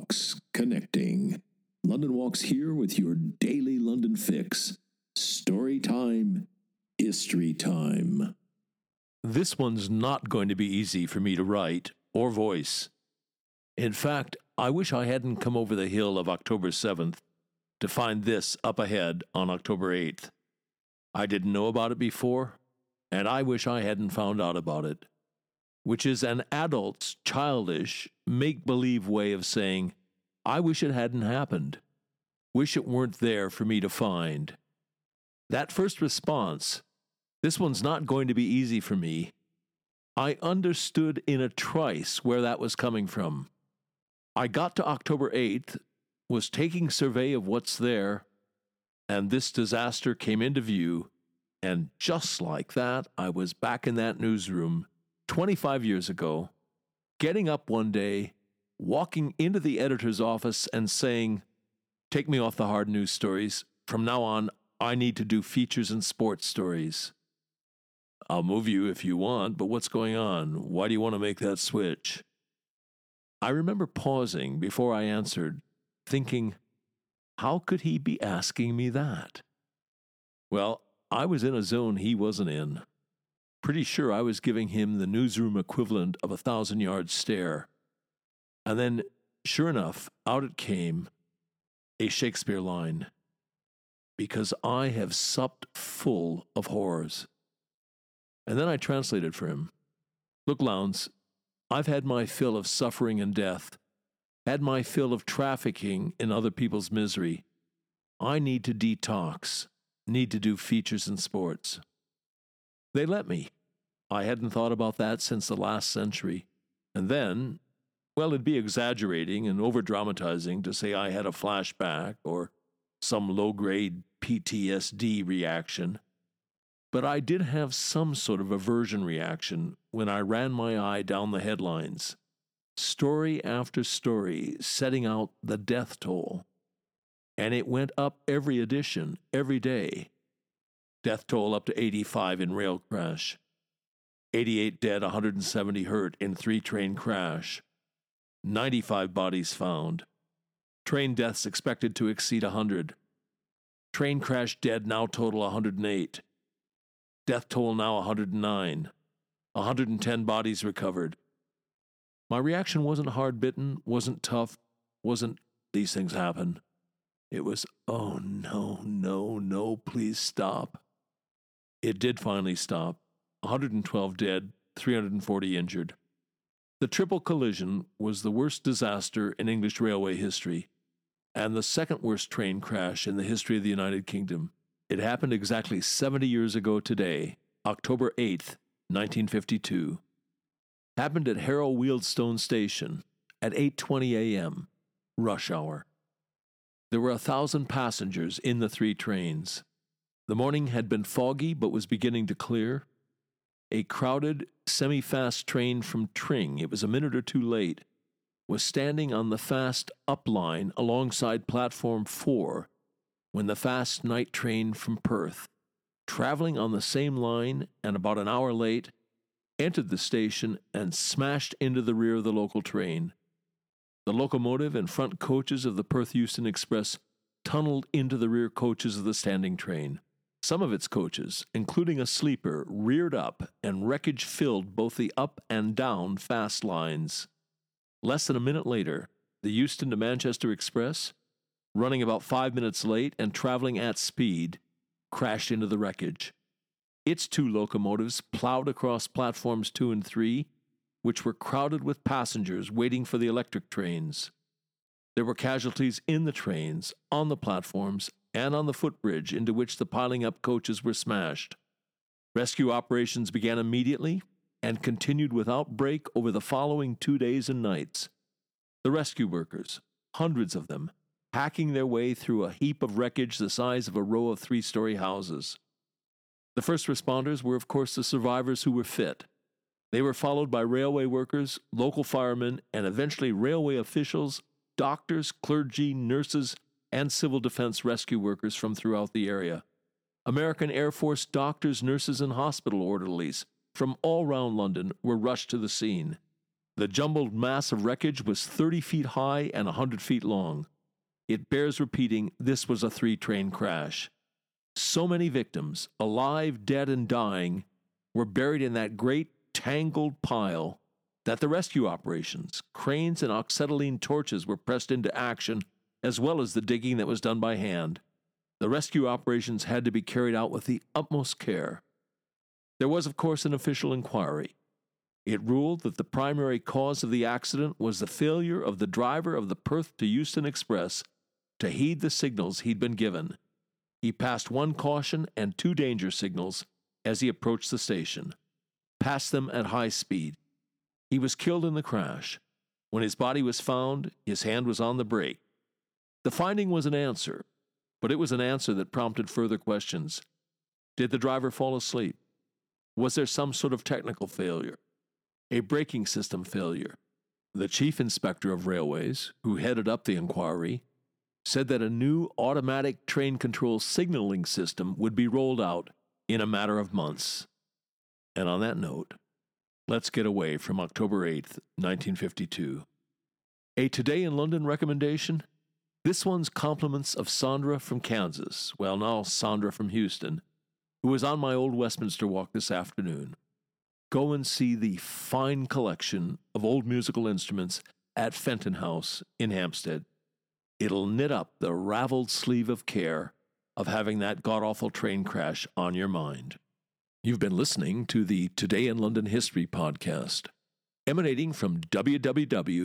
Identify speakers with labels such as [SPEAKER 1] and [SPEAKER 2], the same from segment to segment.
[SPEAKER 1] Walks Connecting. London Walks here with your daily London fix. Story time, history time.
[SPEAKER 2] This one's not going to be easy for me to write or voice. In fact, I wish I hadn't come over the hill of October 7th to find this up ahead on October 8th. I didn't know about it before, and I wish I hadn't found out about it, which is an adult's childish, make believe way of saying, I wish it hadn't happened. Wish it weren't there for me to find. That first response, this one's not going to be easy for me, I understood in a trice where that was coming from. I got to October 8th, was taking survey of what's there, and this disaster came into view, and just like that, I was back in that newsroom 25 years ago, getting up one day, walking into the editor's office, and saying, Take me off the hard news stories. From now on, I need to do features and sports stories. I'll move you if you want, but what's going on? Why do you want to make that switch? I remember pausing before I answered, thinking, how could he be asking me that? Well, I was in a zone he wasn't in. Pretty sure I was giving him the newsroom equivalent of a thousand yard stare. And then, sure enough, out it came a Shakespeare line Because I have supped full of horrors. And then I translated for him Look, Lowndes, I've had my fill of suffering and death, had my fill of trafficking in other people's misery. I need to detox, need to do features and sports. They let me. I hadn't thought about that since the last century. And then, well, it'd be exaggerating and over dramatizing to say I had a flashback or some low grade PTSD reaction. But I did have some sort of aversion reaction when I ran my eye down the headlines story after story setting out the death toll. And it went up every edition, every day. Death toll up to 85 in rail crash. 88 dead, 170 hurt in three train crash. 95 bodies found. Train deaths expected to exceed 100. Train crash dead now total 108. Death toll now 109. 110 bodies recovered. My reaction wasn't hard bitten, wasn't tough, wasn't these things happen. It was, oh no, no, no, please stop. It did finally stop. 112 dead, 340 injured. The triple collision was the worst disaster in English railway history, and the second worst train crash in the history of the United Kingdom. It happened exactly 70 years ago today, October 8th, 1952 happened at Harrow Wealdstone Station at 8:20 a.m. rush hour. There were a thousand passengers in the three trains. The morning had been foggy but was beginning to clear. A crowded, semi fast train from Tring, it was a minute or two late, was standing on the fast up line alongside platform 4 when the fast night train from Perth, traveling on the same line and about an hour late, entered the station and smashed into the rear of the local train. The locomotive and front coaches of the Perth Euston Express tunneled into the rear coaches of the standing train. Some of its coaches, including a sleeper, reared up and wreckage filled both the up and down fast lines. Less than a minute later, the Euston to Manchester Express, running about five minutes late and traveling at speed, crashed into the wreckage. Its two locomotives plowed across platforms two and three, which were crowded with passengers waiting for the electric trains. There were casualties in the trains, on the platforms, and on the footbridge into which the piling up coaches were smashed. Rescue operations began immediately and continued without break over the following two days and nights. The rescue workers, hundreds of them, hacking their way through a heap of wreckage the size of a row of three story houses. The first responders were, of course, the survivors who were fit. They were followed by railway workers, local firemen, and eventually railway officials, doctors, clergy, nurses, and civil defense rescue workers from throughout the area. American Air Force doctors, nurses, and hospital orderlies from all round London were rushed to the scene. The jumbled mass of wreckage was 30 feet high and 100 feet long. It bears repeating this was a three train crash. So many victims, alive, dead, and dying, were buried in that great tangled pile that the rescue operations, cranes, and oxyacetylene torches were pressed into action, as well as the digging that was done by hand. The rescue operations had to be carried out with the utmost care. There was, of course, an official inquiry. It ruled that the primary cause of the accident was the failure of the driver of the Perth to Euston Express to heed the signals he'd been given. He passed one caution and two danger signals as he approached the station, passed them at high speed. He was killed in the crash. When his body was found, his hand was on the brake. The finding was an answer, but it was an answer that prompted further questions. Did the driver fall asleep? Was there some sort of technical failure? A braking system failure? The chief inspector of railways, who headed up the inquiry, said that a new automatic train control signaling system would be rolled out in a matter of months. And on that note, let's get away from October 8th, 1952. A Today in London recommendation? This one's compliments of Sandra from Kansas, well, now Sandra from Houston, who was on my old Westminster walk this afternoon. Go and see the fine collection of old musical instruments at Fenton House in Hampstead. It'll knit up the raveled sleeve of care of having that god awful train crash on your mind. You've been listening to the Today in London History podcast, emanating from www.walks.com,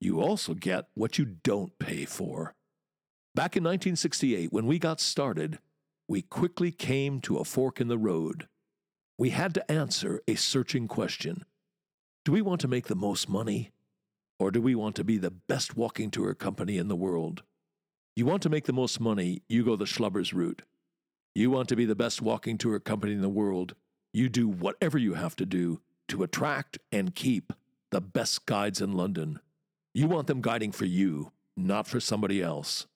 [SPEAKER 2] you also get what you don't pay for. Back in 1968, when we got started, we quickly came to a fork in the road. We had to answer a searching question Do we want to make the most money? Or do we want to be the best walking tour company in the world? You want to make the most money, you go the schlubbers route. You want to be the best walking tour company in the world, you do whatever you have to do to attract and keep the best guides in London. You want them guiding for you, not for somebody else.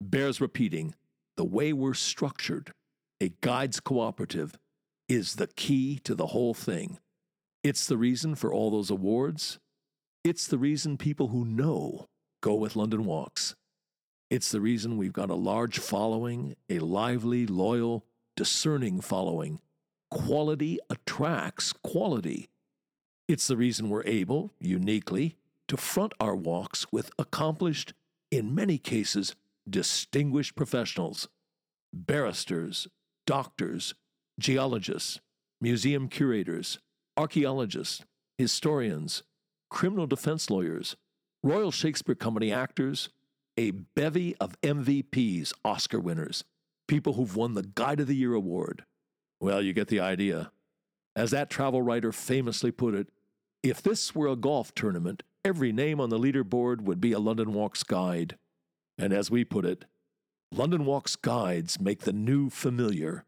[SPEAKER 2] Bears repeating the way we're structured, a guides cooperative, is the key to the whole thing. It's the reason for all those awards. It's the reason people who know go with London Walks. It's the reason we've got a large following, a lively, loyal, discerning following. Quality attracts quality. It's the reason we're able, uniquely, to front our walks with accomplished, in many cases, distinguished professionals barristers, doctors, geologists, museum curators, archaeologists, historians, criminal defense lawyers, Royal Shakespeare Company actors, a bevy of MVPs, Oscar winners, people who've won the Guide of the Year award. Well, you get the idea. As that travel writer famously put it, if this were a golf tournament, every name on the leaderboard would be a London Walks guide. And as we put it, London Walks guides make the new familiar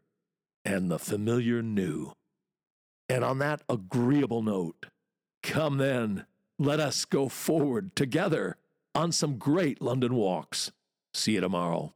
[SPEAKER 2] and the familiar new. And on that agreeable note, come then, let us go forward together on some great London walks. See you tomorrow.